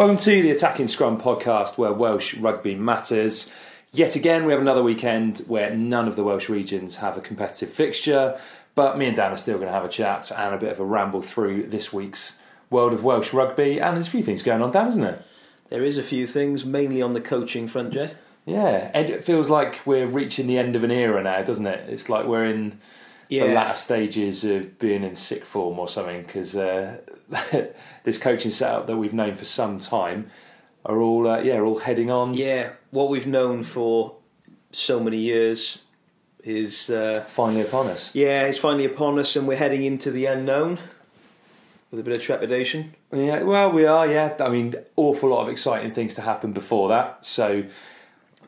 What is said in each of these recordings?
Welcome to the Attacking Scrum podcast where Welsh rugby matters. Yet again, we have another weekend where none of the Welsh regions have a competitive fixture, but me and Dan are still going to have a chat and a bit of a ramble through this week's world of Welsh rugby. And there's a few things going on, Dan, isn't there? There is a few things, mainly on the coaching front, Jed. Yeah, and it feels like we're reaching the end of an era now, doesn't it? It's like we're in the Yeah. latter stages of being in sick form or something because uh, this coaching setup that we've known for some time are all uh, yeah are all heading on. Yeah, what we've known for so many years is uh, finally upon us. yeah, it's finally upon us, and we're heading into the unknown with a bit of trepidation. Yeah, well, we are. Yeah, I mean, awful lot of exciting things to happen before that. So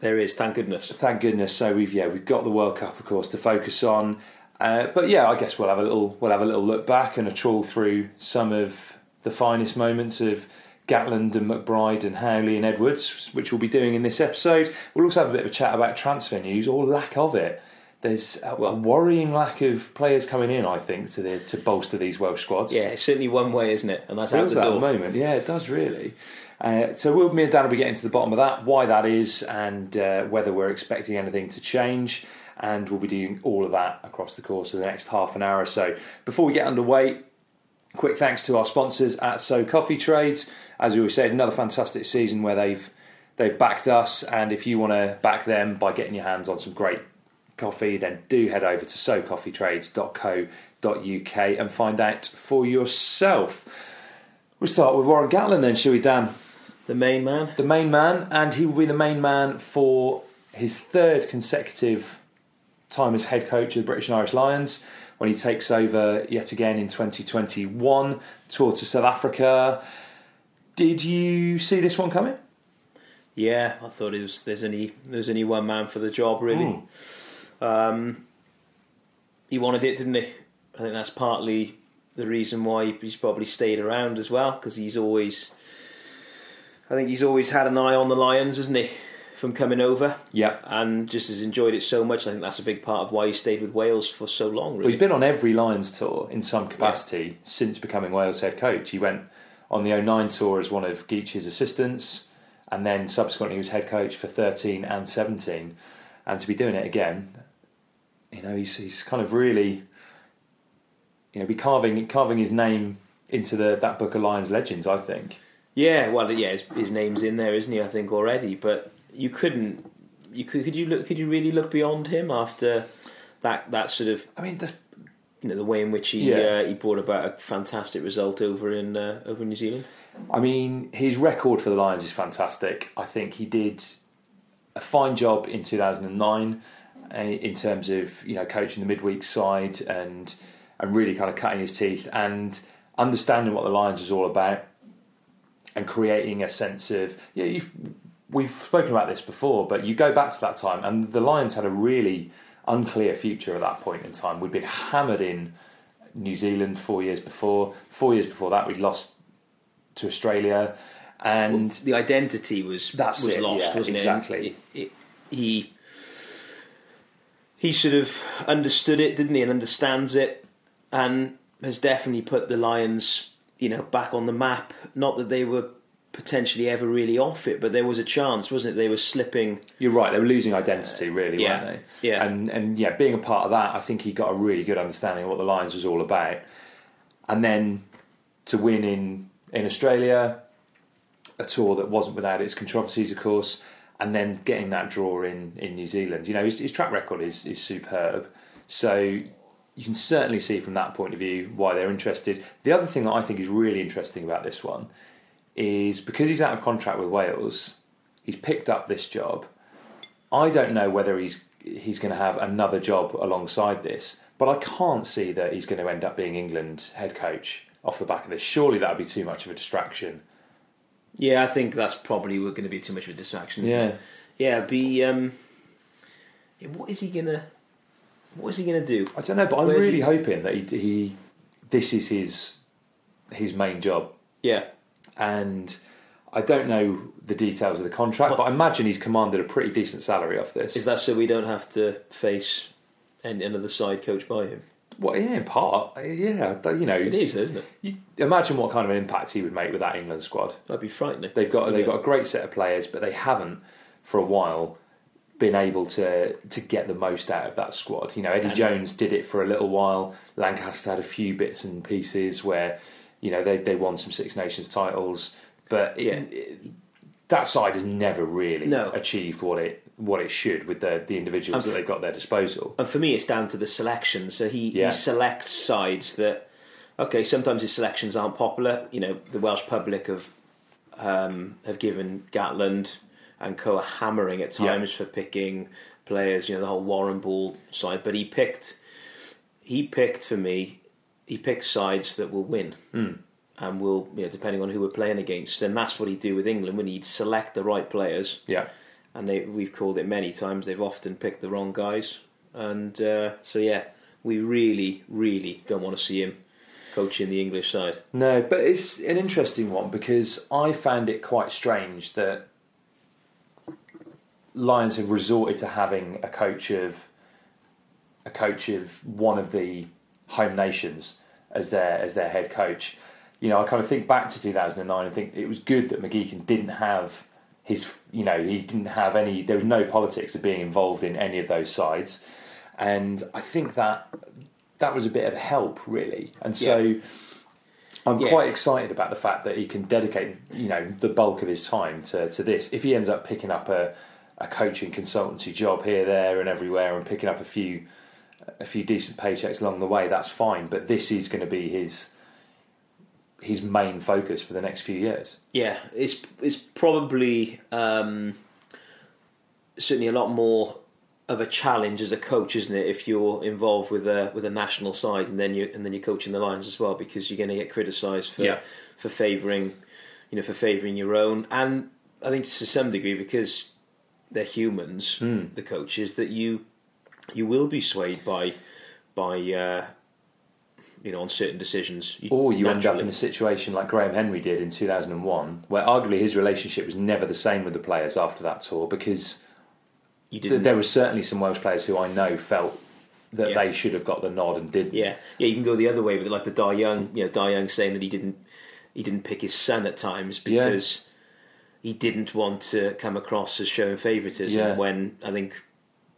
There is, thank goodness. thank goodness. So we've yeah we've got the World Cup, of course, to focus on. Uh, but yeah, I guess we'll have a little we'll have a little look back and a trawl through some of the finest moments of Gatland and McBryde and Howley and Edwards, which we'll be doing in this episode. We'll also have a bit of a chat about transfer news or lack of it. There's a, a worrying lack of players coming in, I think, to the, to bolster these Welsh squads. Yeah, it's certainly one way, isn't it? And that's out the that at door. the moment. Yeah, it does really. Uh, so we'll, me and Dan will be getting to the bottom of that, why that is, and uh, whether we're expecting anything to change. And we'll be doing all of that across the course of the next half an hour or so. Before we get underway, quick thanks to our sponsors at So Coffee Trades. As we always said, another fantastic season where they've they've backed us. And if you want to back them by getting your hands on some great coffee, then do head over to socoffeetrades.co.uk and find out for yourself. We'll start with Warren Gatland then, shall we, Dan? The main man. The main man, and he will be the main man for his third consecutive time as head coach of the British and Irish Lions when he takes over yet again in 2021, tour to South Africa. Did you see this one coming? Yeah, I thought it was. There's only there's only one man for the job, really. Hmm. Um, he wanted it, didn't he? I think that's partly the reason why he's probably stayed around as well, because he's always. I think he's always had an eye on the Lions, hasn't he? From coming over, Yeah. and just has enjoyed it so much. I think that's a big part of why he stayed with Wales for so long. Well, Really, he's been on every Lions tour in some capacity since becoming Wales head coach. He went on the 09 tour as one of Geech's assistants, and then subsequently he was head coach for 13 and 17. And to be doing it again, you know, he's, he's kind of really, you know, be carving carving his name into the that book of Lions legends. I think. Yeah, well, yeah, his, his name's in there, isn't he? I think already, but you couldn't. You could. Could you look? Could you really look beyond him after that? That sort of. I mean, the, You know the way in which he Yeah. uh, he brought about a fantastic result over in uh, over in New Zealand. I mean, his record for the Lions is fantastic. I think he did a fine job in 2009 uh, Eh, in terms of you know coaching the midweek side and and really kind of cutting his teeth. And understanding what the Lions is all about, and creating a sense of yeah. You've, we've spoken about this before, but you go back to that time, and the Lions had a really unclear future at that point in time. We'd been hammered in New Zealand four years before. Four years before that, we'd lost to Australia, and the identity was that was it, lost, yeah, wasn't exactly. it? It- it- He he sort of understood it, didn't he, and understands it, and has definitely put the Lions, you know, back on the map. Not that they were potentially ever really off it, but there was a chance, wasn't it? They were slipping. You're right. They were losing identity, really, Yeah, weren't they? yeah. And and yeah, being a part of that, I think he got a really good understanding of what the Lions was all about. And then to win in in Australia, a tour that wasn't without its controversies, of course, and then getting that draw in in New Zealand. You know, his, his track record is is superb. So you can certainly see from that point of view why they're interested. The other thing that I think is really interesting about this one is because he's out of contract with Wales, he's picked up this job. I don't know whether he's he's going to have another job alongside this, but I can't see that he's going to end up being England head coach off the back of this. Surely that would be too much of a distraction. Yeah, I think that's probably going to be too much of a distraction. Yeah. it? yeah. Be um, what is he gonna? What is he gonna do? I don't know, but I'm really he- hoping that he, he this is his his main job, Yeah, and I don't know the details of the contract, but I imagine he's commanded a pretty decent salary off this. is that so we don't have to face any another side coach by him? Well, yeah, in part, yeah. You know, It is, isn't it? You imagine what kind of an impact he would make with that England squad. That'd be frightening. They've got they've got a great set of players, but they haven't for a while been able to to get the most out of that squad. You know, Eddie And- Jones did it for a little while. Lancaster had a few bits and pieces where you know they they won some Six Nations titles, but it, Yeah. it- that side has never really No. achieved what it what it should with the the individuals And that they've got at their disposal. And for me, it's down to the selection. So he, Yeah. he selects sides that, okay, sometimes his selections aren't popular. You know, the Welsh public have um, have given Gatland and Co a hammering at Yeah. times for picking players. You know, the whole Warren Ball side, but he picked he picked for me. He picked sides that will win. Hmm. And will, you know, depending on who we're playing against, and that's what he'd do with England when he'd select the right players Yeah. And they, we've called it many times. They've often picked the wrong guys, and uh, so yeah, we really, really don't want to see him coaching the English side. No, but it's an interesting one because I found it quite strange that Lions have resorted to having a coach of a coach of one of the home nations as their as their head coach. You know, I kind of think back to 2009 and think it was good that McGeechan didn't have his, you know, he didn't have any. There was no politics of being involved in any of those sides, and I think that that was a bit of help, really. And so. Yeah. I'm Yeah. quite excited about the fact that he can dedicate, you know, the bulk of his time to, to this. If he ends up picking up a, a coaching consultancy job here, there, and everywhere, and picking up a few a few decent paychecks along the way, that's fine. But this is going to be his his main focus for the next few years. Yeah, it's it's probably um, certainly a lot more of a challenge as a coach, isn't it? If you're involved with a with a national side and then you and then you're coaching the Lions as well, because you're going to get criticised for Yeah. for favouring, you know, for favouring your own, and I think to some degree because they're humans, Hmm. the coaches, that you you will be swayed by by uh, you know on certain decisions. Or you end up in a situation like Graham Henry did in 2001, where arguably his relationship was never the same with the players after that tour because you th- didn't there were certainly some Welsh players who I know felt that Yeah. they should have got the nod and didn't. Yeah, yeah, you can go the other way with like the Dai Young, you know, Dai Young saying that he didn't he didn't pick his son at times Yeah. because he didn't want to come across as showing favouritism. Yeah. When I think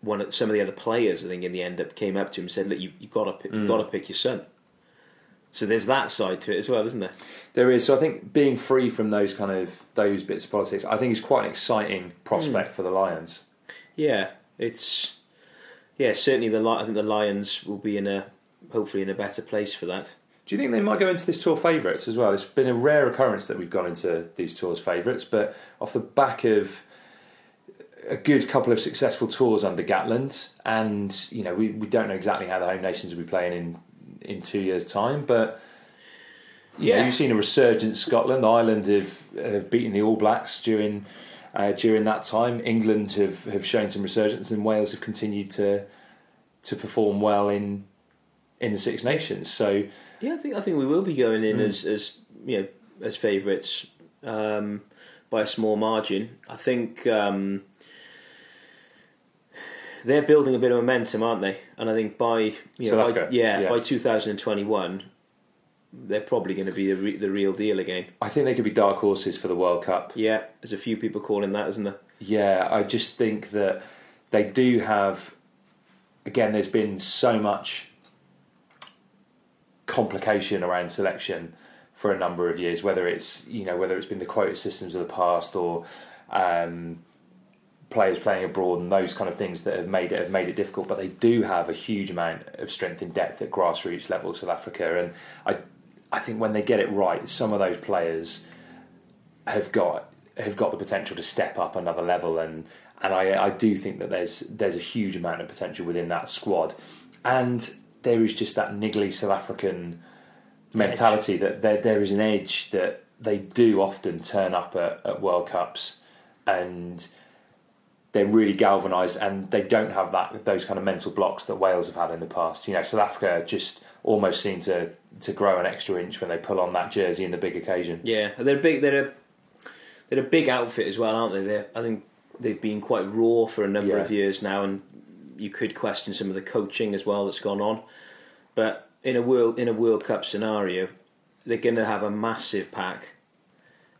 one of some of the other players, I think in the end up came up to him and said, "Look, you you got to pick, Mm. you got to pick your son." So there's that side to it as well, isn't there? There is. So I think being free from those kind of those bits of politics, I think is quite an exciting prospect Hmm. for the Lions. Yeah, it's yeah certainly the I think the Lions will be in a hopefully in a better place for that. Do you think they might go into this tour favourites as well? It's been a rare occurrence that we've gone into these tours favourites, but off the back of a good couple of successful tours under Gatland, and you know we, we don't know exactly how the home nations will be playing in in two years' time, but you know, Yeah. you've seen a resurgent Scotland. Ireland have, have beaten the All Blacks during uh, during that time. England have, have shown some resurgence, and Wales have continued to to perform well in in the Six Nations. So Yeah, I think I think we will be going in as as you know as favourites um, by a small margin. I think um, they're building a bit of momentum, aren't they? And I think by you know, by, yeah, yeah. by 2021, they're probably going to be the, re- the real deal again. I think they could be dark horses for the World Cup. Yeah, there's a few people calling that, isn't there? Yeah, I just think that they do have. Again, there's been so much complication around selection for a number of years. Whether it's you know whether it's been the quota systems of the past or um, players playing abroad and those kind of things that have made it have made it difficult. But they do have a huge amount of strength and depth at grassroots level, South Africa, and I I think when they get it right, some of those players have got have got the potential to step up another level. And and I, I do think that there's there's a huge amount of potential within that squad. And there is just that niggly South African mentality that there there is an edge that they do often turn up at, at World Cups. And they're really galvanised and they don't have that those kind of mental blocks that Wales have had in the past. You know, South Africa just almost seem to to grow an extra inch when they pull on that jersey in the big occasion. Yeah, they're big. They're a they're a big outfit as well, aren't they? They're, I think they've been quite raw for a number Yeah. of years now, and you could question some of the coaching as well that's gone on. But in a world in a World Cup scenario, they're going to have a massive pack.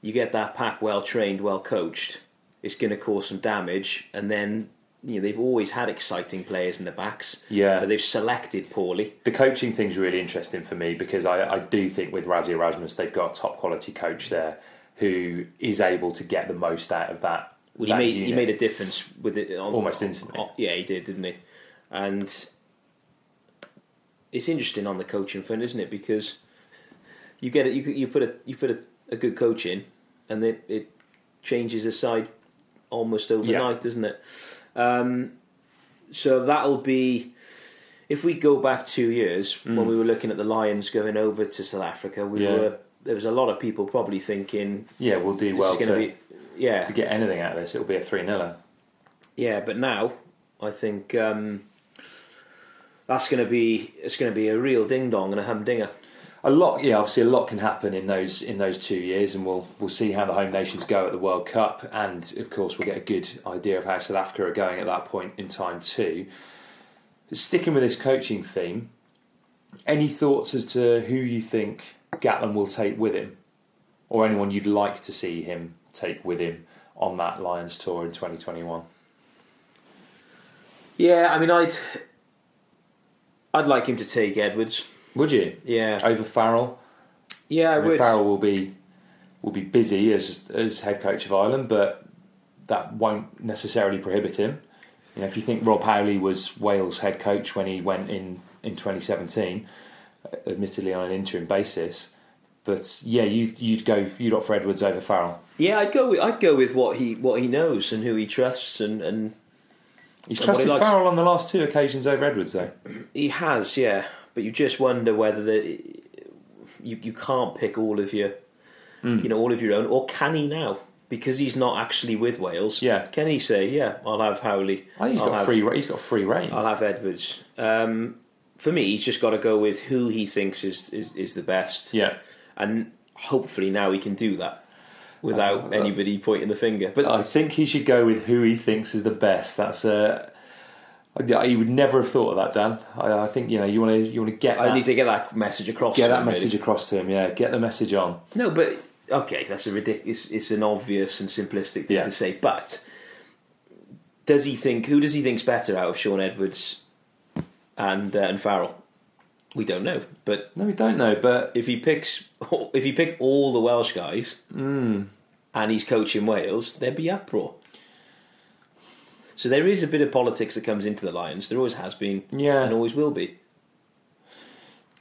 You get that pack well trained, well coached. It's going to cause some damage, and then you know they've always had exciting players in the backs. Yeah. but they've selected poorly. The coaching thing's really interesting for me because I, I do think with Rassie Erasmus they've got a top quality coach there who is able to get the most out of that. Well, he made he made a difference with it on, Almost instantly. on- yeah, he did, didn't he? And it's interesting on the coaching front, isn't it? Because you get it, you you put a you put a, a good coach in, and it it changes the side almost overnight, doesn't it? Um, so that'll be if we go back two years when we were looking at the Lions going over to South Africa, we Mm. Yeah. were there was a lot of people probably thinking Yeah, we'll do well to, to be yeah to get anything out of this. It'll be a 3 0. Yeah, but now I think um, that's going to be it's going to be a real ding dong and a humdinger. A lot, yeah. Obviously, a lot can happen in those in those two years, and we'll we'll see how the home nations go at the World Cup, and of course, we'll get a good idea of how South Africa are going at that point in time too. Sticking with this coaching theme, any thoughts as to who you think Gatland will take with him, or anyone you'd like to see him take with him on that Lions tour in 2021? Yeah, I mean, I'd I'd like him to take Edwards. Would you? Yeah, Over Farrell? yeah, I I mean, would. Farrell will be will be busy as as head coach of Ireland, but that won't necessarily prohibit him. You know, if you think Rob Howley was Wales head coach when he went in in 2017, uh, admittedly on an interim basis, but yeah, you you'd go you'd opt for Edwards over Farrell. Yeah, I'd go. With, I'd go with what he what he knows and who he trusts, and, and He's And what he trusted Farrell on the last two occasions over Edwards, though. he has. Yeah, but you just wonder whether that you you can't pick all of your you know all of your own, or can he now? Because he's not actually with Wales. Yeah. can he say, "Yeah, I'll have Howley"? I think he's I'll got have- free. He's got free reign. I'll have Edwards. Um, for me, he's just got to go with who he thinks is, is, is the best. yeah, And hopefully now he can do that without Uh, anybody pointing the finger. But I think he should go with who he thinks is the best. That's a. I you would never have thought of that, Dan. I, I think you know you want to you want to get I that, need to get that message across. get that him, message really. across to him. Yeah, get the message on. No, but okay, that's a ridiculous. It's an obvious and simplistic thing Yeah. to say. But does he think? Who does he think's better out of Shaun Edwards and uh, and Farrell? We don't know. But No, we don't know, but if he picks if he picked all the Welsh guys Hmm. and he's coaching Wales, there'd be uproar. So there is a bit of politics that comes into the Lions. There always has been, Yeah. and always will be.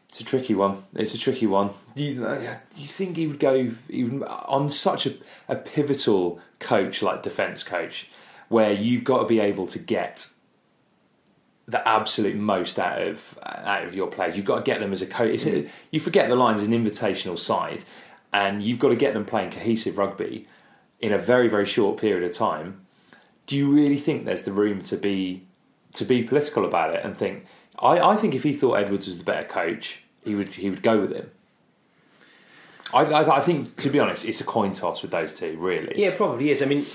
it's a tricky one. It's a tricky one. You, uh, you think he would go even on such a, a pivotal coach like defence coach, where you've got to be able to get the absolute most out of out of your players. You've got to get them as a coach. A- you forget the Lions is an invitational side, and you've got to get them playing cohesive rugby in a very very short period of time. Do you really think there's the room to be to be political about it and think? I, I think if he thought Edwards was the better coach, he would he would go with him. I, I, I think, to be honest, it's a coin toss with those two. Really, Yeah, it probably is. I mean,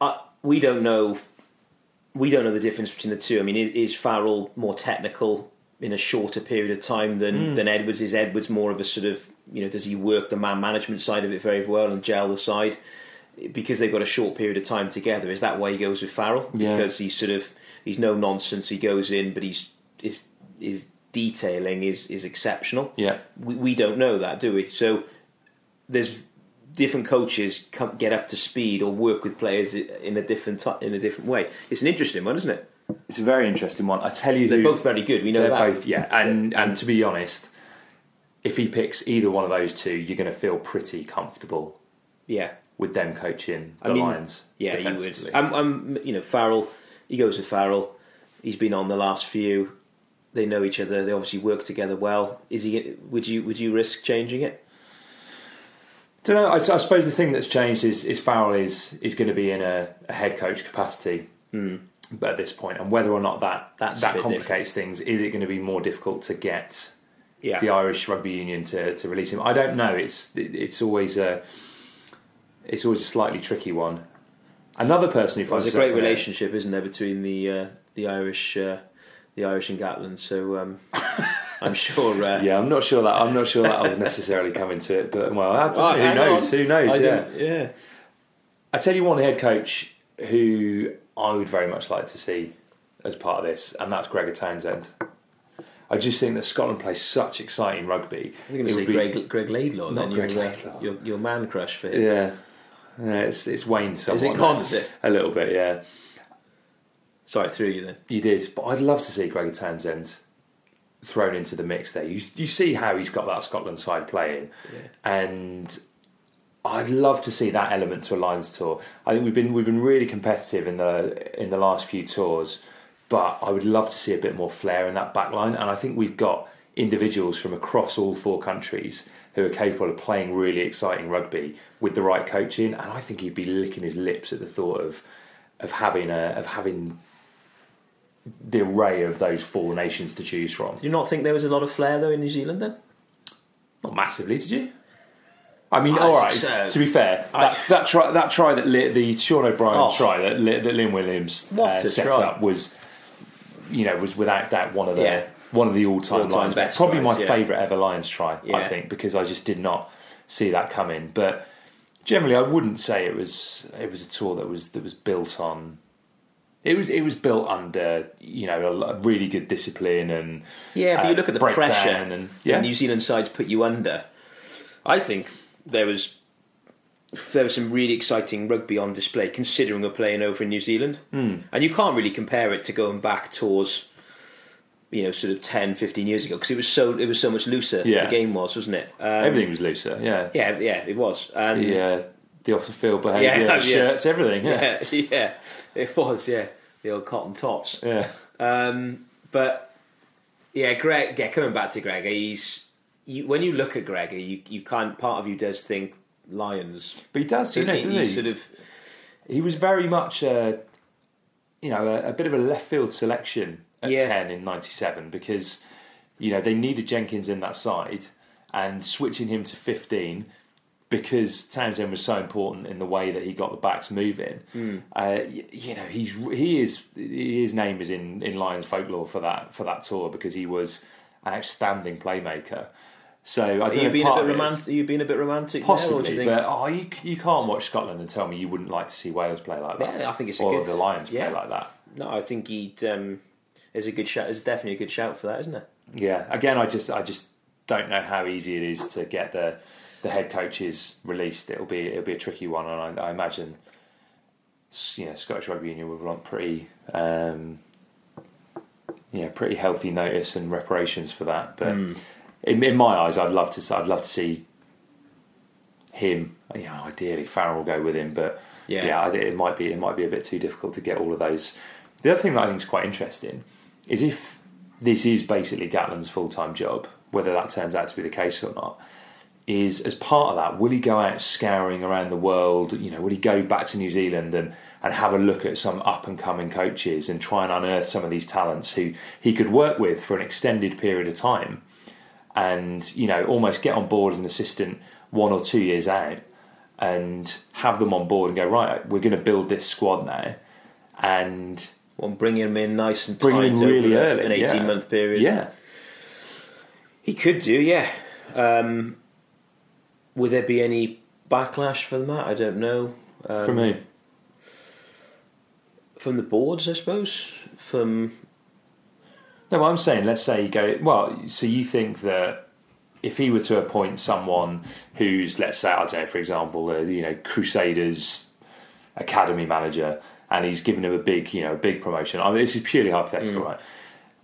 I, we don't know. We don't know the difference between the two. I mean, is, is Farrell more technical in a shorter period of time than, hmm. than Edwards? Is Edwards more of a sort of you know? Does he work the man management side of it very well and gel the side? Because they've got a short period of time together, is that why he goes with Farrell? Yeah. Because he's sort of he's no nonsense. He goes in, but he's his his detailing is is exceptional. Yeah. we, we don't know that, do we? So there's different coaches come, get up to speed or work with players in a different ti in a different way. It's an interesting one, isn't it? it's a very interesting one. I tell you, They're who, both very good. We know They're that. both, yeah. And and to be honest, if he picks either one of those two, you're going to feel pretty comfortable Yeah, with them coaching the I mean, Lions. yeah, you would. I'm, I'm, you know, Farrell. He goes with Farrell. He's been on the last few. They know each other. They obviously work together well. Is he? Would you? Would you risk changing it? Don't know. I, I suppose the thing that's changed is, is Farrell is is going to be in a, a head coach capacity. But at this point, and whether or not that. That's that complicates things, is it going to be more difficult to get Yeah. the Irish Rugby Union to, to release him? I don't know. It's it's always a it's always a slightly tricky one. Another person who Well, finds there's a great relationship, isn't there, between the uh, the Irish, uh, the Irish and Gatland? So um, I'm sure. Uh, Yeah, I'm not sure that I'm not sure that will necessarily come into it, but well, that's, Oh, who knows? Who knows? Yeah, yeah. I tell you one head coach who I would very much like to see as part of this, and that's Gregor Townsend. I just think that Scotland plays such exciting rugby. You're going to see Greg, Greg Laidlaw, Not then Greg your, uh, Laidlaw. your your man crush for him. Yeah, yeah it's it's waned somewhat. Is it gone, is it? A little bit, yeah. Sorry, I threw you then. You did, but I'd love to see Gregor Townsend thrown into the mix there. You you see how he's got that Scotland side playing, and I'd love to see that element to a Lions tour. I think we've been we've been really competitive in the in the last few tours, but I would love to see a bit more flair in that back line. And I think we've got individuals from across all four countries who are capable of playing really exciting rugby with the right coaching. And I think he'd be licking his lips at the thought of of having a of having the array of those four nations to choose from. Do you not think there was a lot of flair though in New Zealand then? Not massively, did you? I mean, I all right. so. To be fair, I- that, that try, that try that Li- the Sean O'Brien Oh. try that, Li- that Liam Williams uh, set try. up was, you know, was without doubt one of the Yeah. One of the all time All-time Lions. best Probably my yeah. favourite ever Lions try. I think because I just did not see that coming. But generally, I wouldn't say it was it was a tour that was that was built on. It was it was built under you know a, really good discipline and Yeah, but uh, you look at the pressure and yeah New Zealand sides put you under. I think there was there was some really exciting rugby on display considering we're playing over in New Zealand. Hmm. And you can't really compare it to going back towards you know sort of 10 15 years ago because it was so it was so much looser Yeah. the game was wasn't it um, everything was looser. Yeah, yeah yeah it was and the uh, the off the field behaviour, Yeah, yeah. shirts, everything. Yeah, yeah, yeah it was yeah the old cotton tops yeah. Um, but yeah, Greg. Yeah, coming back to Gregor, he's you, when you look at Gregor, you you can't. Part of you does think Lions. But he does, you know, He- doesn't he he? Sort of. He was very much, uh, you know, a, a bit of a left field selection at Yeah. ten in '97 because you know they needed Jenkins in that side and switching him to 15 because Townsend was so important in the way that he got the backs moving. Hmm. Uh, y- you know, he's he is his name is in in Lions folklore for that for that tour because he was an outstanding playmaker. So I Are you being a bit of it is- romantic? Are you being a bit romantic? there, or do Possibly, you think- but oh, you you can't watch Scotland and tell me you wouldn't like to see Wales play like that. Yeah, I think it's a or good- the Lions yeah. play like that. no, I think he'd. Um, there's a good shout. There's definitely a good shout for that, isn't there? Yeah, again, I just I just don't know how easy it is to get the the head coaches released. It'll be it'll be a tricky one, and I, I imagine you know Scottish Rugby Union will want pretty um, yeah pretty healthy notice and reparations for that. But Hmm. in, in my eyes, I'd love to s- I'd love to see him. You know, ideally Farrell will go with him, but Yeah. yeah, I think it might be it might be a bit too difficult to get all of those. The other thing that I think is quite interesting is if this is basically Gatland's full time job, whether that turns out to be the case or not, is as part of that, will he go out scouring around the world? You know, will he go back to New Zealand and, and have a look at some up and coming coaches and try and unearth some of these talents who he could work with for an extended period of time and, you know, almost get on board as an assistant one or two years out and have them on board and go, right, we're going to build this squad now and Well, bringing him in nice and bring tight in really early. an eighteen yeah. month period. Yeah. he could do. Yeah. Um, would there be any backlash from that? I don't know. Um, For me. from the boards, I suppose. From No, I'm saying, let's say you go. Well, so you think that if he were to appoint someone who's, let's say, I don't know, for example, uh, you know, Crusaders academy manager, and he's given him a big, you know, a big promotion. I mean, this is purely hypothetical, mm. right?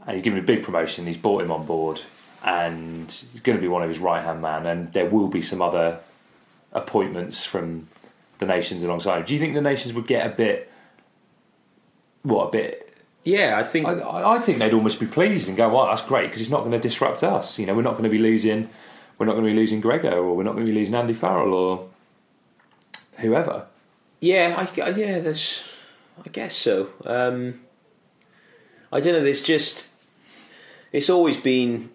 And he's given him a big promotion. He's brought him on board, and he's going to be one of his right hand man. And there will be some other appointments from the nations alongside. him. Do you think the nations would get a bit, what, a bit yeah, I think I- I, I think they'd almost be pleased and go, "Well, that's great because it's not going to disrupt us. You know, we're not going to be losing, we're not going to be losing Gregor, or we're not going to be losing Andy Farrell, or whoever." Yeah, I, yeah, there's, I guess so. Um, I don't know. There's just, it's always been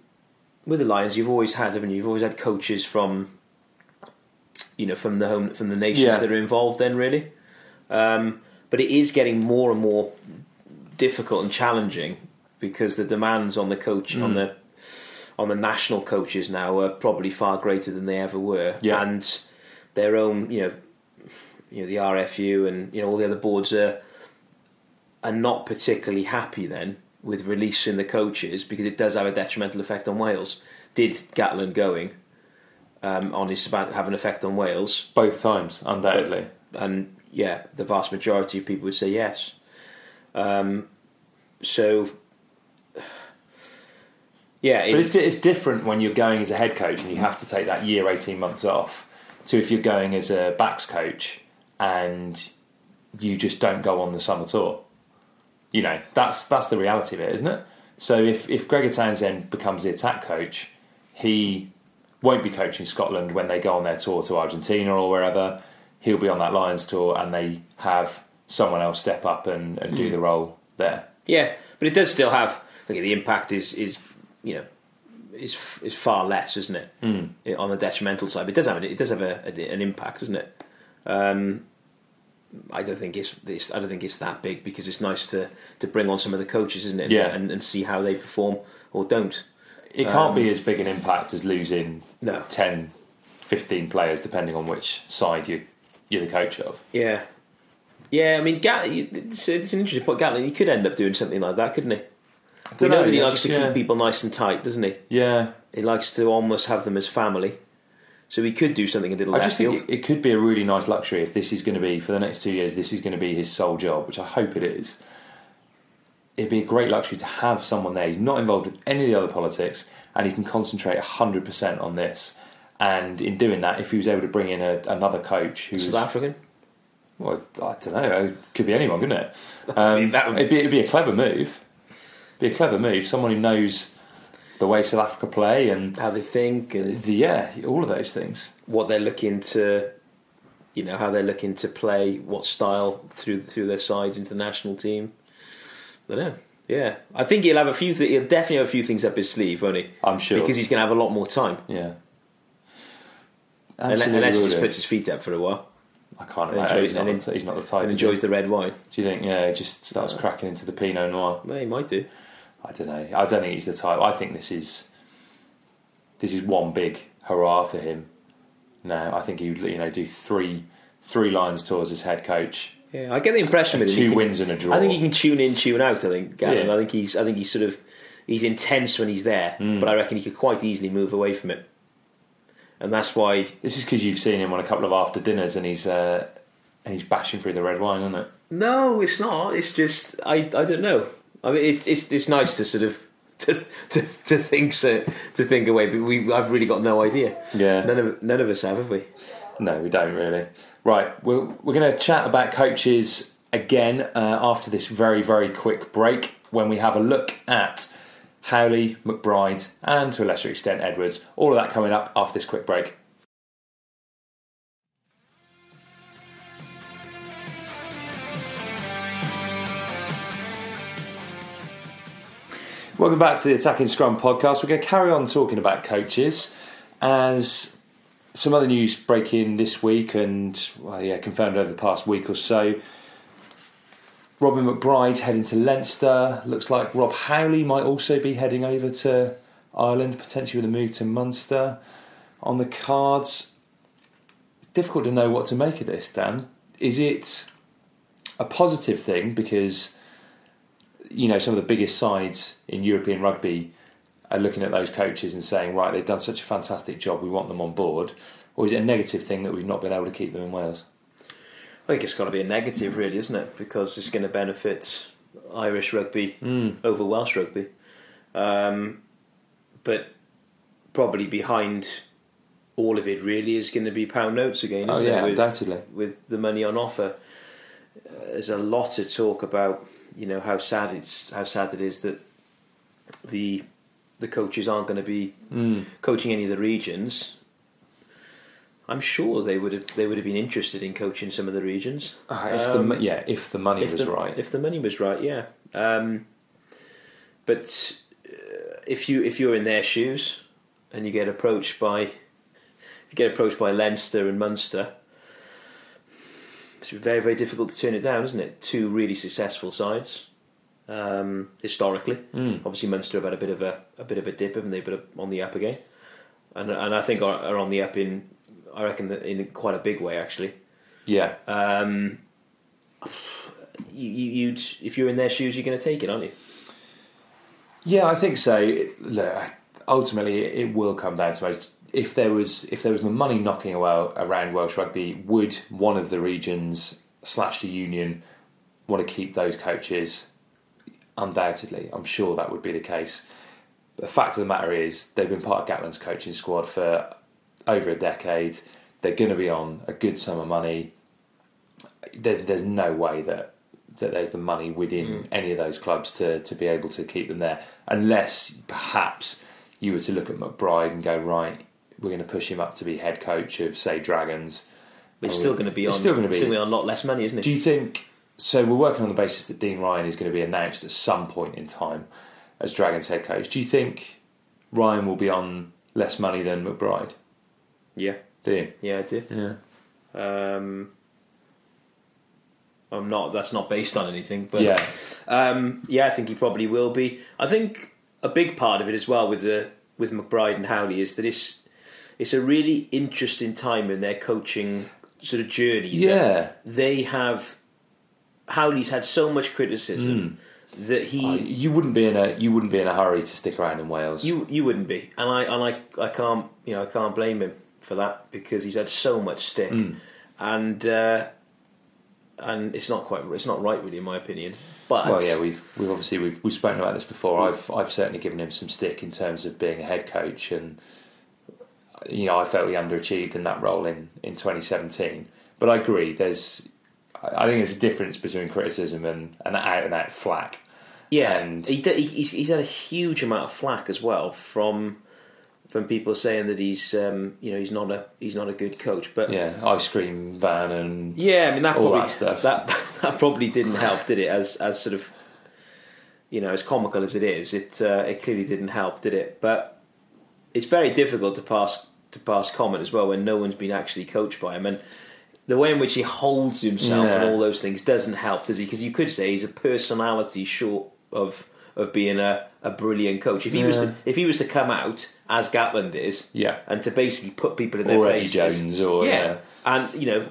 with the Lions. You've always had, haven't you? You've always had coaches from, you know, from the home, from the nations Yeah. that are involved. Then really, um, but it is getting more and more difficult and challenging because the demands on the coach Mm. on the on the national coaches now are probably far greater than they ever were, Yeah. and their own, you know, you know the RFU and you know all the other boards are are not particularly happy then with releasing the coaches because it does have a detrimental effect on Wales. Did Gatland going um, on his about have an effect on Wales? Both times, undoubtedly. And yeah, the vast majority of people would say yes. Um, so yeah, But it's, it's different when you're going as a head coach and you have to take that year, eighteen months off, to if you're going as a backs coach and you just don't go on the summer tour. You know, that's that's the reality of it, isn't it? So if if Gregor Townsend becomes the attack coach, he won't be coaching Scotland when they go on their tour to Argentina or wherever. He'll be on that Lions tour, and they have someone else step up and, and do the role there. Yeah, but it does still have. Okay, the impact is is you know is is far less, isn't it? Mm. On the detrimental side, but it does have it does have a, a, an impact, doesn't it? Um, I don't think it's, it's I don't think it's that big because it's nice to, to bring on some of the coaches, isn't it? Yeah. and, and see how they perform or don't. It can't be um, as big an impact as losing No. 10, 15 players, depending on which side you, you're the coach of. Yeah, yeah. I mean, Gat, it's, it's an interesting point. Gatland, he could end up doing something like that, couldn't he? We Dunno, know that he likes just- to yeah. keep people nice and tight, doesn't he? Yeah. He likes to almost have them as family. So he could do something a little I left just field. think it, it could be a really nice luxury if this is going to be, for the next two years, this is going to be his sole job, which I hope it is. It'd be a great luxury to have someone there. He's not involved with any of the other politics and he can concentrate 100% on this. And in doing that, if he was able to bring in a, another coach who's. South African. Well, I don't know. It could be anyone, couldn't it? Um, that would- it'd, be, it'd be a clever move. It'd Be a clever move. Someone who knows the way South Africa play and how they think and the, yeah, all of those things. what they're looking to, you know, how they're looking to play, what style through through their sides into the national team. I don't know. Yeah, I think he'll have a few. Th- he'll definitely have a few things up his sleeve, won't he? I'm sure. because he's going to have a lot more time, Yeah. unless, Absolutely unless he just puts his feet up for a while I can't imagine. He's not, he's not the type. and enjoys the red wine. Do you think? Yeah, he just starts uh, cracking into the Pinot Noir. Well, he might do. I don't know. I don't think he's the type. I think this is this is one big hurrah for him. No, I think he would you know do three three Lions tours as head coach. Yeah, I get the impression with Two can- wins and a draw. I think he can tune in, tune out. I think Gavin. Yeah. I think he's. I think he's sort of. He's intense when he's there, Mm. but I reckon he could quite easily move away from it. And that's why This is because you've seen him on a couple of after dinners and he's uh, and he's bashing through the red wine, isn't it? No, it's not. It's just I, I don't know. I mean, it's it's it's nice to sort of to to, to think so to think away, but we I've really got no idea. Yeah. None of none of us have, have we? No, we don't really. Right, we're we're going to chat about coaches again uh, after this very, very quick break when we have a look at Howley, McBryde, and to a lesser extent Edwards. All of that coming up after this quick break. Welcome back to the Attacking Scrum podcast. We're going to carry on talking about coaches as some other news breaking this week and well, yeah, confirmed over the past week or so. Robin McBryde heading to Leinster. Looks like Rob Howley might also be heading over to Ireland, potentially with a move to Munster on the cards. Difficult to know what to make of this, Dan. Is it a positive thing because you know some of the biggest sides in European rugby are looking at those coaches and saying, right, they've done such a fantastic job, we want them on board, or is it a negative thing that we've not been able to keep them in Wales? I think it's got to be a negative, really, isn't it? Because it's going to benefit Irish rugby over Welsh rugby. Um, but probably behind all of it, really, is going to be pound notes again, Oh, isn't yeah, it? With, undoubtedly. with the money on offer, uh, there's a lot to talk about. You know how sad it's how sad it is that the the coaches aren't going to be Hmm. coaching any of the regions. I'm sure they would have they would have been interested in coaching some of the regions. Uh, if Um, the, yeah, if the money if was the, right. If the money was right, yeah. Um, but uh, if you if you're in their shoes and you get approached by you get approached by Leinster and Munster, it's very very difficult to turn it down, isn't it? Two really successful sides. Um, historically, Hmm. obviously Munster have had a bit of a, a bit of a dip, haven't they? But on the up again, and and I think are, are on the up in I reckon that in quite a big way actually. yeah, Um, you, you'd if you're in their shoes, you're going to take it, aren't you? yeah, I think so. Look, ultimately, it will come down to most- if there was if there was the money knocking around Welsh rugby, would one of the regions slash the union want to keep those coaches? Undoubtedly, I'm sure that would be the case. But the fact of the matter is, they've been part of Gatland's coaching squad for over a decade. They're going to be on a good sum of money. There's there's no way that that there's the money within mm. any of those clubs to to be able to keep them there, unless perhaps you were to look at McBryde and go right, we're going to push him up to be head coach of say Dragons. But it's Oh, still going to be on. still going to be- be on a lot less money, isn't it? Do you think? So we're working on the basis that Dean Ryan is going to be announced at some point in time as Dragons head coach. Do you think Ryan will be on less money than McBryde? yeah, Do you? yeah, I do. Yeah. Um, I'm not. That's not based on anything, but Yeah. um, yeah, I think he probably will be. I think a big part of it as well with the with McBryde and Howley is that it's it's a really interesting time in their coaching sort of journey. Yeah. they have. Howley's had so much criticism that he Uh, You wouldn't be in a you wouldn't be in a hurry to stick around in Wales. You you wouldn't be, and I and I I can't you know I can't blame him for that because he's had so much stick, Hmm. and uh, and it's not quite it's not right really in my opinion. But well, yeah, we've we've obviously we've we've spoken about this before. I've I've certainly given him some stick in terms of being a head coach, and you know I felt he underachieved in that role in in 2017. But I agree. There's I think there's a difference between criticism and and out and out flack. yeah, and- he, he's he's had a huge amount of flack as well from from people saying that he's um, you know he's not a he's not a good coach, but Yeah, ice cream van and Yeah, I mean that probably that stuff. that that probably didn't help, did it? As as sort of you know, as comical as it is, it uh, it clearly didn't help, did it? But it's very difficult to pass to pass comment as well when no one's been actually coached by him, and the way in which he holds himself and all those things doesn't help, does he? Because you could say he's a personality short of of being a, a brilliant coach. If he was to if he was to come out as Gatland is, Yeah. and to basically put people in their Or Eddie Jones or- yeah. and you know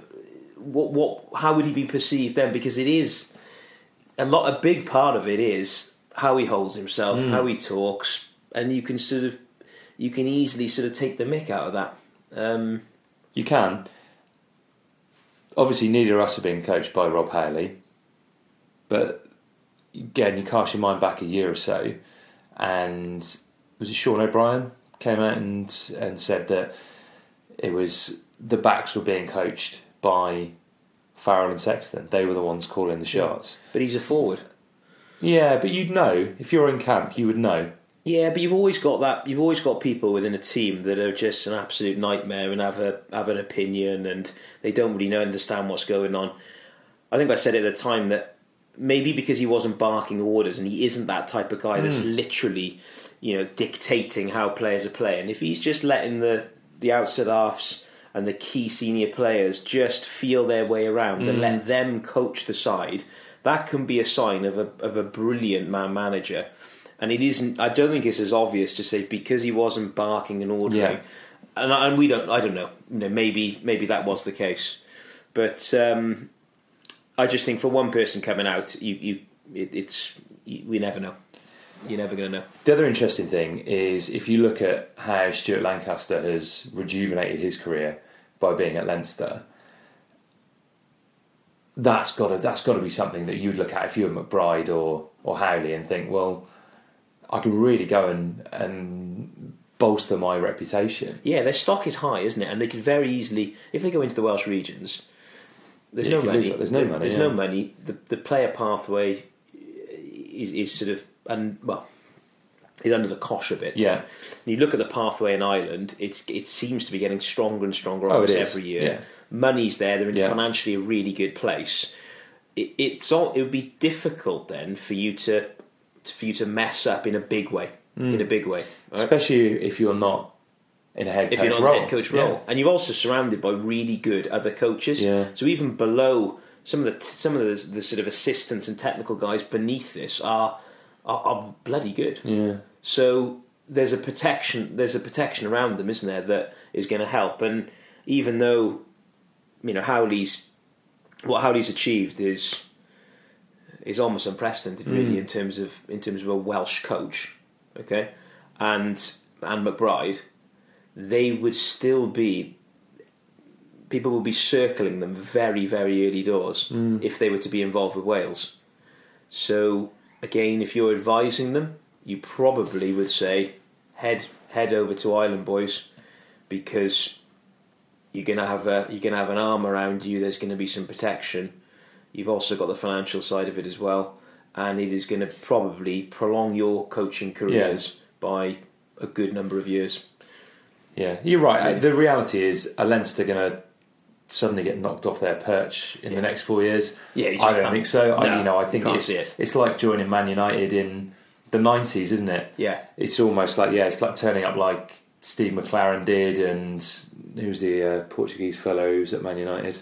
what what how would he be perceived then because it is a lot a big part of it is how he holds himself Hmm. how he talks and you can sort of you can easily sort of take the mick out of that um, You can. Obviously, neither of us are being coached by Rob Howley, but again, you cast your mind back a year or so, and was it Sean O'Brien came out and and said that it was the backs were being coached by Farrell and Sexton. They were the ones calling the shots. But he's a forward. Yeah, but you'd know if you're in camp, you would know. Yeah, but you've always got that. You've always got people within a team that are just an absolute nightmare and have a have an opinion, and they don't really know understand what's going on. I think I said at the time that maybe because he wasn't barking orders, and he isn't that type of guy that's hmm. literally, you know, dictating how players are playing. If he's just letting the the outside halves and the key senior players just feel their way around and let hmm. them coach the side, that can be a sign of a of a brilliant man manager. And it isn't. I don't think it's as obvious to say because he wasn't barking and ordering. Yeah. And, and we don't. I don't know. You know, maybe maybe that was the case, but um, I just think for one person coming out, you you it, it's you, we never know. You're never going to know. The other interesting thing is if you look at how Stuart Lancaster has rejuvenated his career by being at Leinster, that's got to that's got to be something that you'd look at if you were McBryde or or Howley and think, well, I can really go and and bolster my reputation. Yeah, their stock is high, isn't it? And they could very easily, if they go into the Welsh regions, there's Yeah, no money. There's no money, There's yeah. no money. The the player pathway is is sort of and well, is under the cosh a bit. Yeah. And you look at the pathway in Ireland; it's it seems to be getting stronger and stronger Oh, every year. Yeah. Money's there; they're in financially a really good place. It, it's all. It would be difficult then for you to for you to mess up in a big way. Mm. In a big way, right? Especially if you're not in a head if coach you're not role. head coach Yeah. and you're also surrounded by really good other coaches. Yeah. So even below some of the some of the, the sort of assistants and technical guys beneath this are are, are bloody good. Yeah. So there's a protection there's a protection around them, isn't there, that is going to help. And even though you know Howley's what Howley's achieved is is almost unprecedented, really, mm. in terms of in terms of a Welsh coach. Okay, and and McBryde, they would still be. People will be circling them very, very early doors mm. if they were to be involved with Wales. So again, if you're advising them, you probably would say head head over to Ireland, boys, because you're gonna have a you're gonna have an arm around you. There's going to be some protection. You've also got the financial side of it as well, and it is going to probably prolong your coaching careers by a good number of years. Yeah, you're right. The reality is, are Leinster going to suddenly get knocked off their perch in the next four years? Yeah, I don't can't. think so. I, you know, I think it's it. it's like joining Man United in the '90s, isn't it? Yeah. it's almost like yeah, it's like turning up like Steve McClaren did, and who's the uh, Portuguese fellow who's at Man United?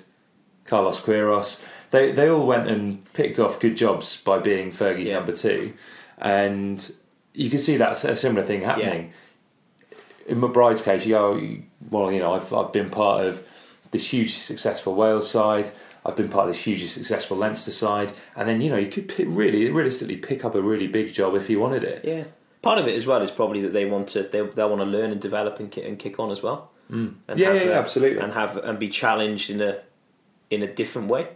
Carlos Queiroz. They they all went and picked off good jobs by being Fergie's Yeah. number two, and you can see that's a similar thing happening in McBryde's case, you go, well, you know, I've, I've been part of this hugely successful Wales side. I've been part of this hugely successful Leinster side, and then you know you could pick, really, realistically pick up a really big job if you wanted it. Yeah. Part of it as well is probably that they want to they they want to learn and develop and kick, and kick on as well. Mm. And Yeah, have yeah, yeah, absolutely. And have and be challenged in a in a different way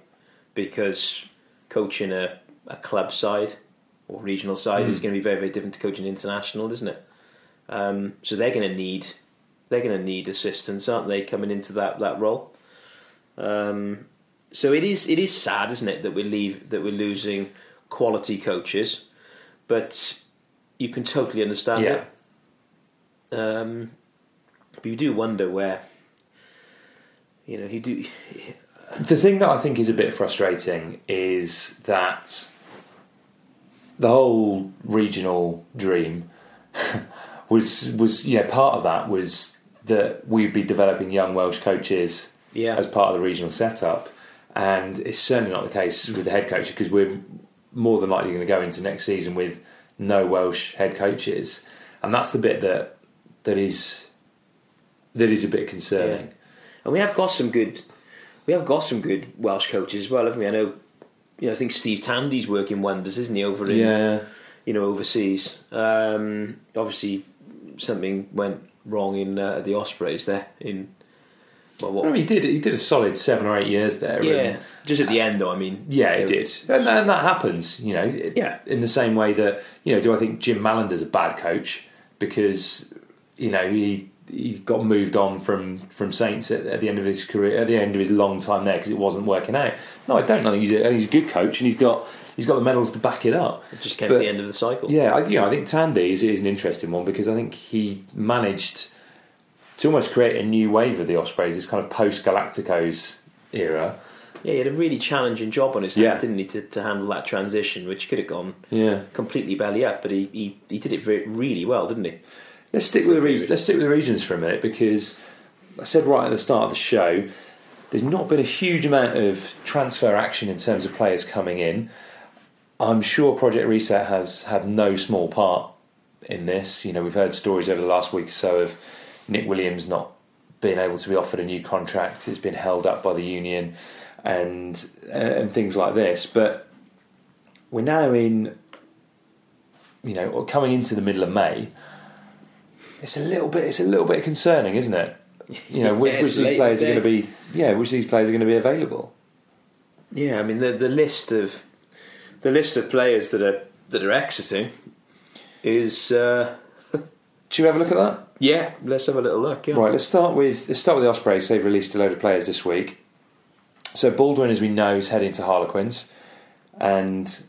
because coaching a, a club side or regional side Mm. is going to be very very different to coaching international, isn't it? Um, so they're going to need they're going to need assistance, aren't they, coming into that that role? Um, so it is it is sad, isn't it, that we leave that we're losing quality coaches, but you can totally understand Yeah. it. Um, but you do wonder where, you know, you do. The thing that I think is a bit frustrating is that the whole regional dream was was yeah part of that was that we'd be developing young Welsh coaches Yeah. as part of the regional setup, and it's certainly not the case with the head coach because we're more than likely going to go into next season with no Welsh head coaches, and that's the bit that that is that is a bit concerning. And we have got some good, we have got some good Welsh coaches as well, haven't we? I know, you know, I think Steve Tandy's working wonders, isn't he, over in, Yeah. you know, overseas. Um, obviously, something went wrong in uh, the Ospreys there. In well, what? Mean, he did he did a solid seven or eight years there. yeah, and- just at the end, though. I mean, Yeah, it did, and, and that happens. You know, Yeah. In the same way that you know, do I think Jim Mallinder's a bad coach because you know he he got moved on from from Saints at, at the end of his career, at the end of his long time there because it wasn't working out. No, I don't. I think he's a, he's a good coach and he's got he's got the medals to back it up. It just came But- at the end of the cycle. Yeah, I, you know, I think Tandy is, is an interesting one because I think he managed to almost create a new wave of the Ospreys, this kind of post Galacticos era. Yeah, he had a really challenging job on his Yeah. hands, didn't he, to, to handle that transition, which could have gone Yeah. completely belly up, but he, he, he did it very, really well, didn't he? Let's stick with the regions. Let's stick with the regions for a minute because I said right at the start of the show, there's not been a huge amount of transfer action in terms of players coming in. I'm sure Project Reset has had no small part in this. You know, we've heard stories over the last week or so of Nick Williams not being able to be offered a new contract. It's been held up by the union and uh, and things like this. But we're now in, you know, coming into the middle of May. It's a little bit. It's a little bit concerning, isn't it? You know, which, Yeah, which of these players are going to be? Yeah, which these players are going to be available? Yeah, I mean the the list of the list of players that are that are exiting is uh, Should we have a look at that? yeah. Let's have a little look. Yeah. Right, let's start with let's start with the Ospreys. They've released a load of players this week. So Baldwin, as we know, is heading to Harlequins, and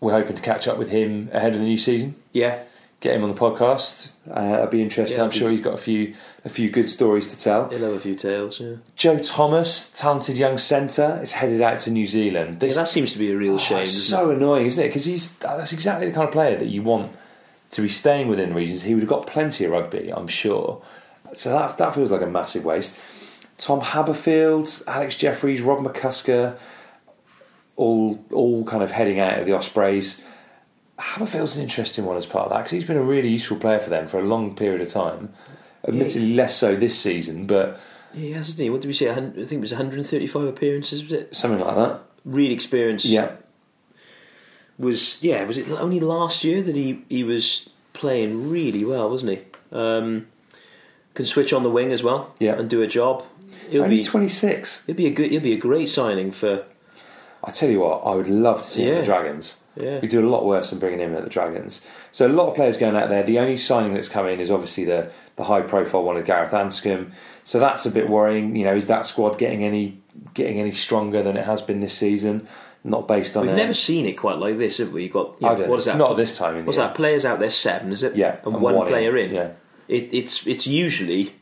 we're hoping to catch up with him ahead of the new season. Yeah, Get him on the podcast. Uh, I'd be interested. Yeah, I'm sure he's got a few a few good stories to tell. he'll have a few tales. Yeah. Joe Thomas, talented young centre, is headed out to New Zealand. yeah, that seems to be a real Oh, shame. so annoying, isn't it? Because he's that's exactly the kind of player that you want to be staying within regions. He would have got plenty of rugby, I'm sure. So that that feels like a massive waste. Tom Habberfield, Alex Jeffries, Rob McCusker, all all kind of heading out of the Ospreys. Habberfield's an interesting one as part of that because he's been a really useful player for them for a long period of time. Admittedly, less so this season, but it? Yeah, hasn't he? What did we say? I think it was 135 appearances. Was it? something like that. Real experience. Yeah, was yeah was it only last year that he he was playing really well wasn't he um, can switch on the wing as well Yeah. and do a job he'll only be 26. he'll be a good he'll be a great signing for I tell you what, I would love to see Yeah. the Dragons. Yeah. We do a lot worse than bringing him at the Dragons. So a lot of players going out there. The only signing that's come in is obviously the the high profile one of Gareth Anscombe. So that's a bit worrying. You know, is that squad getting any getting any stronger than it has been this season? Not based on we've a- never seen it quite like this have we You've got you know, don't what is that Not this time in the what's that players out there seven is it Yeah, and, and one, one player in yeah. it, it's it's usually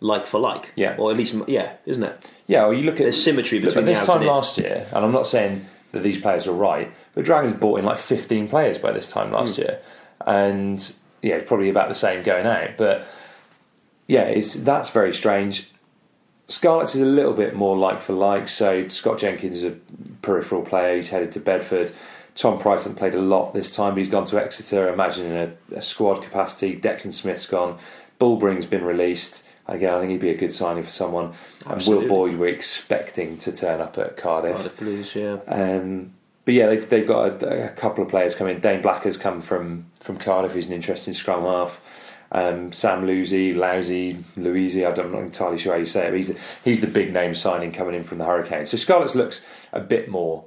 like for like Yeah. or at least yeah isn't it Yeah, well, you look at There's symmetry between the this time last year, and I'm not saying that these players are right, but Dragons bought in like 15 players by this time last year, and yeah, it's probably about the same going out. But yeah, it's that's very strange. Scarlets is a little bit more like for like. So Scott Jenkins is a peripheral player. He's headed to Bedford. Tom Price hasn't played a lot this time, but he's gone to Exeter. I imagine in a, a squad capacity. Declan Smith's gone. Bullbring's been released. Again, I think he'd be a good signing for someone. Absolutely. And Will Boyde, we're expecting to turn up at Cardiff. Cardiff Blues yeah Um, but yeah, they've they've got a, a couple of players coming. Dane Black has come from from Cardiff. Who's an interesting scrum half. Um, Sam Lucy, Lousy, Louisi. I'm not entirely sure how you say it. But he's he's the big name signing coming in from the Hurricanes. So Scarlets looks a bit more,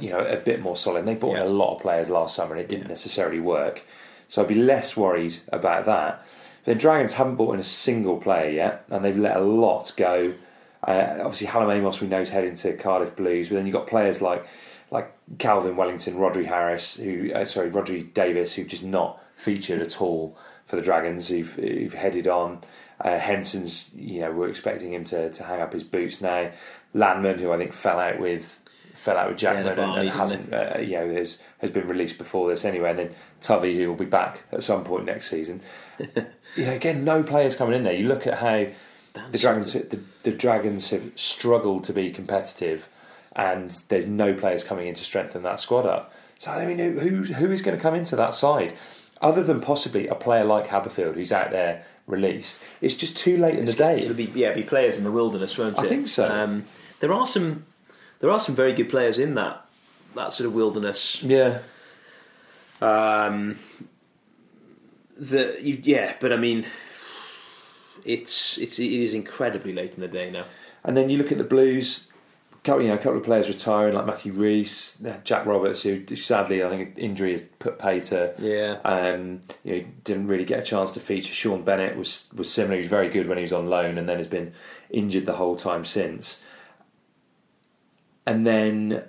you know, a bit more solid. They bought in a lot of players last summer, and it didn't necessarily work. So I'd be less worried about that. The Dragons haven't bought in a single player yet, and they've let a lot go. Uh, obviously, Hallam Amos we know is heading to Cardiff Blues, but then you've got players like like Calvin Wellington, Rodri Harris, who uh, sorry Rodri Davis, who've just not featured at all for the Dragons, who've, who've headed on. Uh, Henson's, you know, we're expecting him to, to hang up his boots now. Landman, who I think fell out with fell out with Jackman and, and hasn't, uh, you know, has has been released before this anyway. And then Tuvey, who will be back at some point next season. you know, again, no players coming in there. You look at how the Dragons the, the Dragons have struggled to be competitive, and there's no players coming in to strengthen that squad up. So I mean, who who is going to come into that side? Other than possibly a player like Habberfield, who's out there released, it's just too late in the day. It'll be yeah, be players in the wilderness, won't I it? I think so. Um, there are some there are some very good players in that that sort of wilderness. Yeah, Um, the you, yeah, but I mean, it's it's it is incredibly late in the day now. And then you look at the Blues, couple, you know, a couple of players retiring like Matthew Rees, Jack Roberts, who sadly I think injury has put pay to. Yeah. Um, you know, didn't really get a chance to feature. Sean Bennett was was similar. He was very good when he was on loan, and then has been injured the whole time since. And then,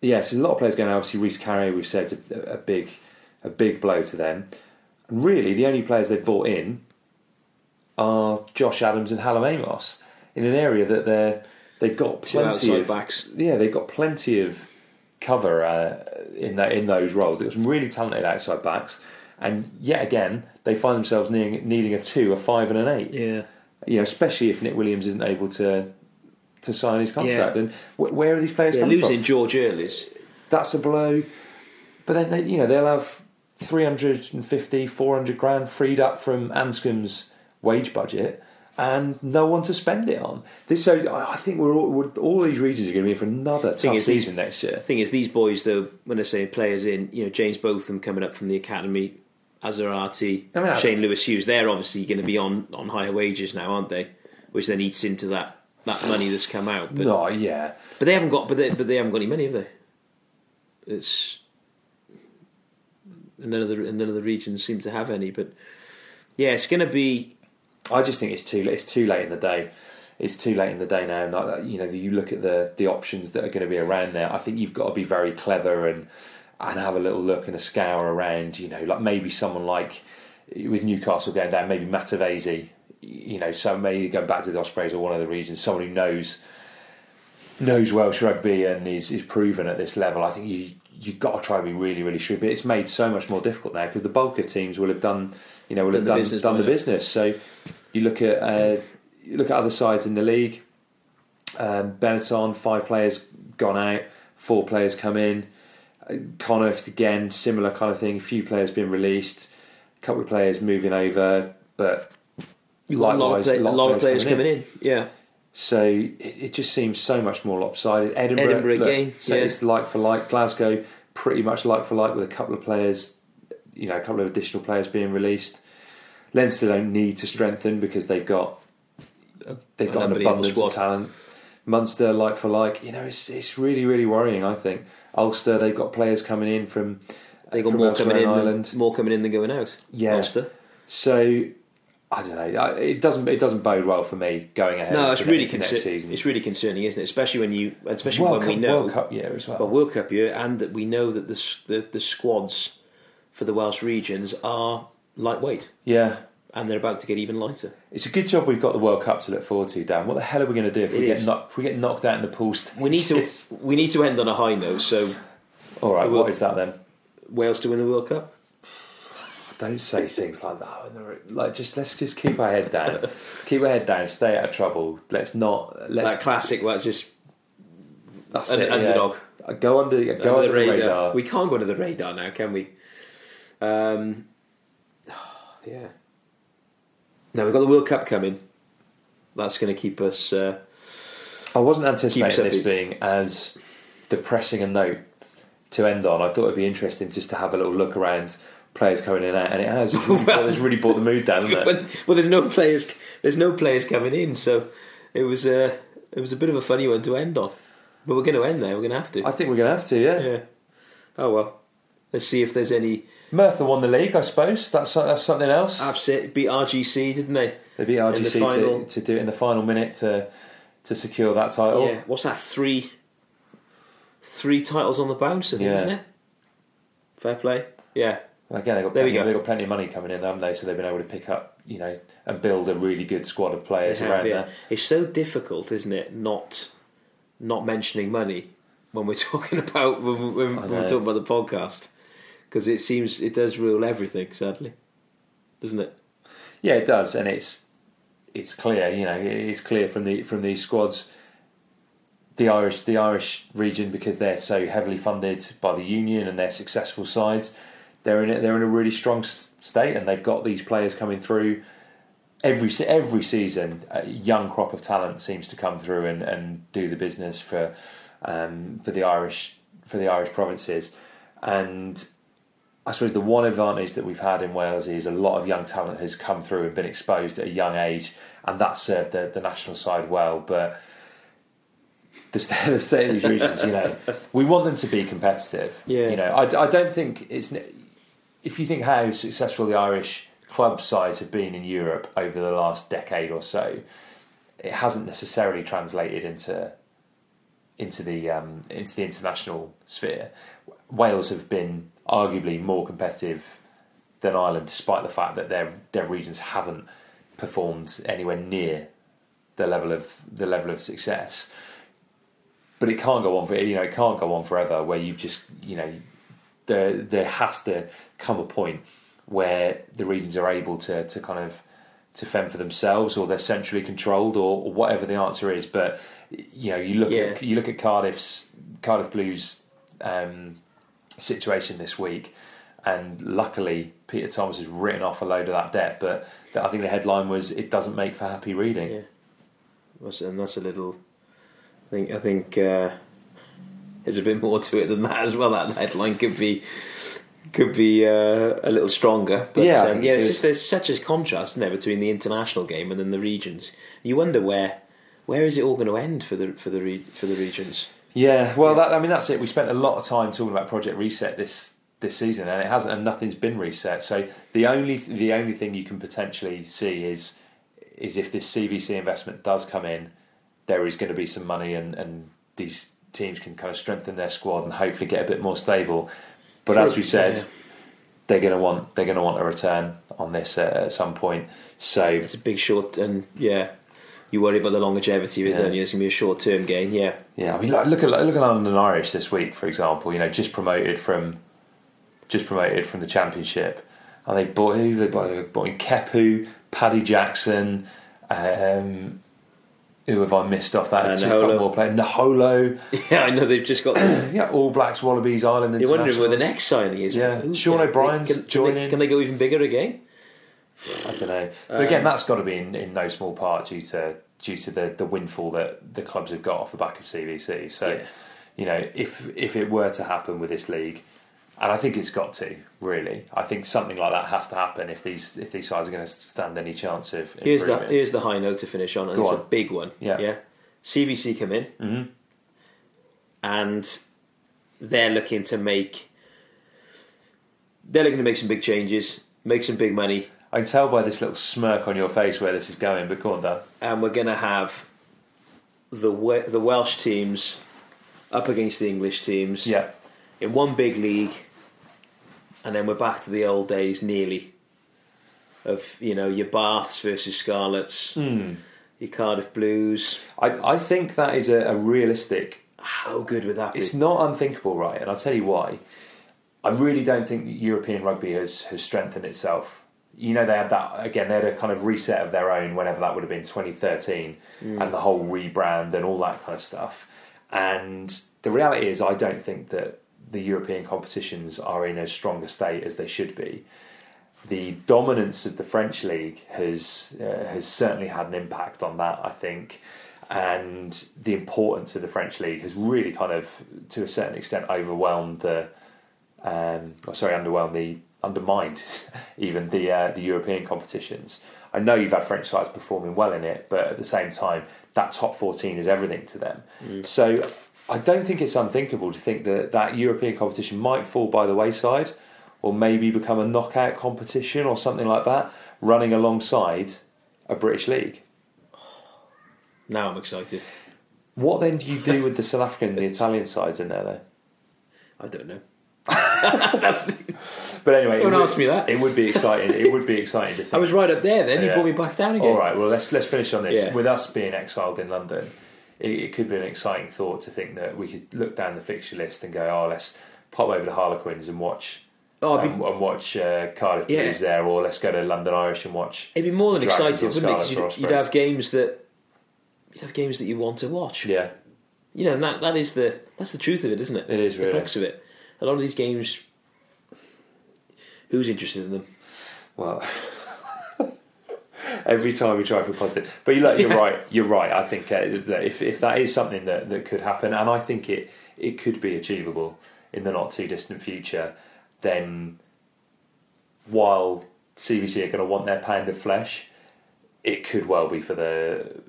yes, there's a lot of players going. Obviously, Rhys Carré, we've said, a, a big, a big blow to them. And really, the only players they've bought in are Josh Adams and Hallam Amos in an area that they're they've got plenty of backs. Yeah, they've got plenty of cover uh, in that in those roles. It was some really talented outside backs, and yet again they find themselves needing, needing a two, a five, and an eight. Yeah. You know, especially if Nick Williams isn't able to to sign his contract. Yeah. And wh- where are these players Yeah, coming losing from? George Earlis. That's a blow. But then they, you know they'll have 350, 400 grand freed up from Anscombe's wage budget. And no one to spend it on. This, so I think we're all, we're, all these regions are going to be in for another tough Thing is, season next year. thing is, these boys, though, when I say players in, you know, James Botham coming up from the academy, Azarati, I mean, Shane Lewis Hughes, they're obviously going to be on, on higher wages now, aren't they? Which then eats into that, that money that's come out. But, No, yeah, but they haven't got, but they, but they haven't got any money, have they? It's none of the and none of the regions seem to have any. But yeah, it's going to be I just think it's too it's too late in the day. It's too late in the day now. And like you know, you look at the the options that are going to be around there. I think you've got to be very clever and and have a little look and a scour around. You know, like maybe someone like with Newcastle going down, maybe Matavesi. You know, so maybe going back to the Ospreys or one of the regions, someone who knows knows Welsh rugby and is, is proven at this level. I think you you've got to try and be really really shrewd. But it's made so much more difficult now because the bulk of teams will have done you know will Done have the done business done the business. So you look at uh, you look at other sides in the league. Um, Benetton, five players gone out, four players come in. Uh, Connacht again, similar kind of thing. A few players been released, a couple of players moving over, but a lot of, play, a lot of players coming in. Yeah, so it, it just seems so much more lopsided. Edinburgh, Edinburgh look, again, so yeah. it's like for like. Glasgow, pretty much like for like with a couple of players, you know, a couple of additional players being released. Leinster don't need to strengthen because they've got they've got an abundance of talent. Munster, like for like, you know, it's it's really really worrying. I think Ulster, they've got players coming in from they got from more elsewhere coming in, than, more coming in than going out. Yeah. Ulster. So I don't know. It doesn't it doesn't bode well for me going ahead. No, it's really next season. it's really concerning, isn't it? Especially when you, especially World when Cup, we know World Cup year as well. But World Cup year, and that we know that the, the the squads for the Welsh regions are lightweight, yeah, and they're about to get even lighter. It's a good job we've got the World Cup to look forward to, Dan. What the hell are we going to do if we It get knocked, if we get knocked out in the pool stages? We need to we need to end on a high note. So All right, what is that then? Wales to win the World Cup. Don't say things like that. they're- Like, just let's just keep our head down. keep our head down. Stay out of trouble. Let's not. Let's. That classic, well, it's just that's un- it, yeah. underdog. Go under. Go under, the radar. We can't go under the radar now, can we? Um, yeah. Now we've got the World Cup coming. That's going to keep us. Uh, I wasn't anticipating this being as depressing a note to end on. I thought it'd be interesting just to have a little look around players coming in and out, and it has. It's really, Well- it's really brought the mood down, hasn't it? but well, there's no players. There's no players coming in, so it was a it was a bit of a funny one to end on. But we're going to end there. We're going to have to. I think we're going to have to. Yeah. yeah. Oh well. Let's see if there's any. Merthyr won the league, I suppose. That's that's something else. Upset beat RGC, didn't they? They beat In the RGC final- to, to do it in the final minute to to secure that title. Yeah. What's that? Three. Three titles on the bounce, I think, Yeah. isn't it? Fair play. Yeah. Again, they've got, plenty, they've got plenty of money coming in, haven't they? So they've been able to pick up, you know, and build a really good squad of players have, around yeah. there. It's so difficult, isn't it? Not not mentioning money when we're talking about when, when, when we're talking about the podcast because it seems it does rule everything. Sadly, doesn't it? Yeah, it does, and it's it's clear. You know, it's clear from the from these squads. The Irish, the Irish region, because they're so heavily funded by the union and their successful sides, they're in a, they're in a really strong state, and they've got these players coming through every every season. A young crop of talent seems to come through and, and do the business for um, for the Irish for the Irish provinces, and I suppose the one advantage that we've had in Wales is a lot of young talent has come through and been exposed at a young age, and that served the, the national side well. But the, the state of these regions. You know, we want them to be competitive. Yeah. You know, I, I don't think it's if you think how successful the Irish club sides have been in Europe over the last decade or so, it hasn't necessarily translated into into the um, into the international sphere. Wales have been arguably more competitive than Ireland, despite the fact that their their regions haven't performed anywhere near the level of the level of success. But it can't go on for you know it can't go on forever where you've just you know there there has to come a point where the regions are able to to kind of to fend for themselves or they're centrally controlled or, or whatever the answer is. But you know you look Yeah. at you look at Cardiff's Cardiff Blues um, situation this week. And luckily, Peter Thomas has written off a load of that debt. But I think the headline was, "It doesn't make for happy reading." Yeah. And that's a little. I think I think uh, there's a bit more to it than that as well. That headline could be could be uh, a little stronger. But Yeah, um, yeah. It's just there's such a contrast isn't there, between the international game and then the regions. You wonder where where is it all going to end for the for the re, for the regions. Yeah, well, That, I mean that's it. We spent a lot of time talking about Project Reset this this season, and it hasn't, and nothing's been reset. So the only the only thing you can potentially see is is if this CVC investment does come in, there is going to be some money, and and these teams can kind of strengthen their squad and hopefully get a bit more stable. But as we said, Yeah. they're going to want they're going to want a return on this uh, at some point. So It's a big short and yeah. You worry about the longevity of it, Yeah. don't you? It's going to be a short term gain. Yeah, Yeah, I mean, like, look at look at London Irish this week, for example. You know, just promoted from just promoted from the Championship, and they've bought who they bought, they've bought in Kepu, Paddy Jackson. Um, who have I missed off that? Uh, Two more players. Naholo, yeah. I know they've just got. yeah, All Blacks, Wallabies, Island and. You're wondering where the next signing is. Yeah. Who- Sean can- O'Brien's can, can joining. They, can they go even bigger again? I don't know, but again, that's got to be in, in no small part due to due to the, the windfall that the clubs have got off the back of CVC. So, Yeah. you know, if if it were to happen with this league, and I think it's got to really, I think something like that has to happen if these if these sides are going to stand any chance of Here's the here's the high note to finish on, and Go it's on. a big one. Yeah. yeah. CVC come in, Mm-hmm. and they're looking to make they're looking to make some big changes, make some big money, I can tell by this little smirk on your face where this is going. But go on, Dan. and we're going to have the the Welsh teams up against the English teams Yeah, in one big league, and then we're back to the old days nearly of you know your Baths versus Scarlets, Hmm. your Cardiff Blues. I I think that is a, a realistic How good would that be? It's not unthinkable, right? And I'll tell you why. I really don't think European rugby has, has strengthened itself. You know, they had that, again, they had a kind of reset of their own whenever that would have been 2013 and the whole rebrand and all that kind of stuff. And the reality is, I don't think that the European competitions are in as strong a state as they should be. The dominance of the French league has uh, has certainly had an impact on that, I think, and the importance of the French league has really kind of, to a certain extent, overwhelmed the, um, or sorry, underwhelmed the undermined even the uh, the European competitions. I know you've had French sides performing well in it, but at the same time, that top fourteen is everything to them. So I don't think it's unthinkable to think that that European competition might fall by the wayside, or maybe become a knockout competition or something like that, running alongside a British league. now I'm excited. What then do you do with the South African and the Italian sides in there, though? I don't know. But anyway, Don't would- ask me that. It would be exciting. It would be exciting to think. I was right up there. Then you brought me back down again. All right. Well, let's let's finish on this. Yeah. With us being exiled in London, it, it could be an exciting thought to think that we could look down the fixture list and go, "Oh, let's pop over to Harlequins and watch." Oh, be- and, and watch uh, Cardiff Yeah. Blues there, or let's go to London Irish and watch. It'd be more than Dragons exciting, wouldn't it? 'Cause Scarlets or you'd, you'd have games that you'd have games that you want to watch. Yeah, You know, and that that is the that's the truth of it, isn't it? It is It's the really. crux of it. A lot of these games, who's interested in them? Well, every time we try for positive, but you're, you're right. You're right. I think uh, that if if that is something that, that could happen, and I think it it could be achievable in the not too distant future, then while CVC are going to want their pound of flesh, it could well be for the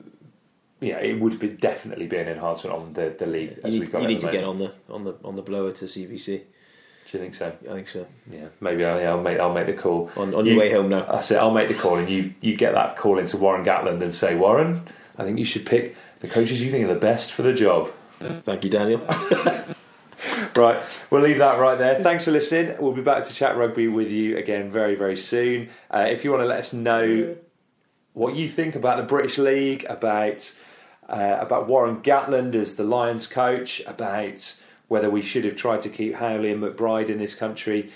yeah, it would be definitely be an enhancement on the, the league as You we've need, you need to get on the on the on the blower to CVC. Do you think so? I think so. Yeah, maybe I'll, yeah, I'll make I'll make the call On- on your way home now. That's it. I'll make the call, and you you get that call into Warren Gatland and say, Warren, I think you should pick the coaches you think are the best for the job. Thank you, Daniel. Right, we'll leave that right there. Thanks for listening. We'll be back to chat rugby with you again very very soon. Uh, if you want to let us know what you think about the British League, about uh, about Warren Gatland as the Lions coach, about whether we should have tried to keep Howley and McBryde in this country.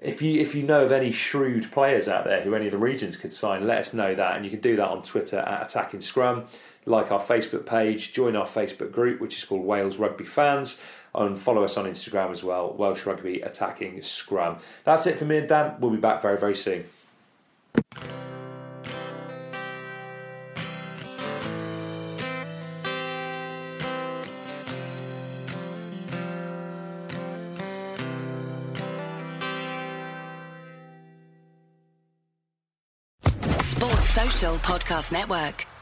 If you if you know of any shrewd players out there who any of the regions could sign, let us know that, and you can do that on Twitter at Attacking Scrum. Like our Facebook page, join our Facebook group, which is called Wales Rugby Fans, and follow us on Instagram as well, Welsh Rugby Attacking Scrum. That's it for me and Dan. We'll be back very very soon. Podcast Network.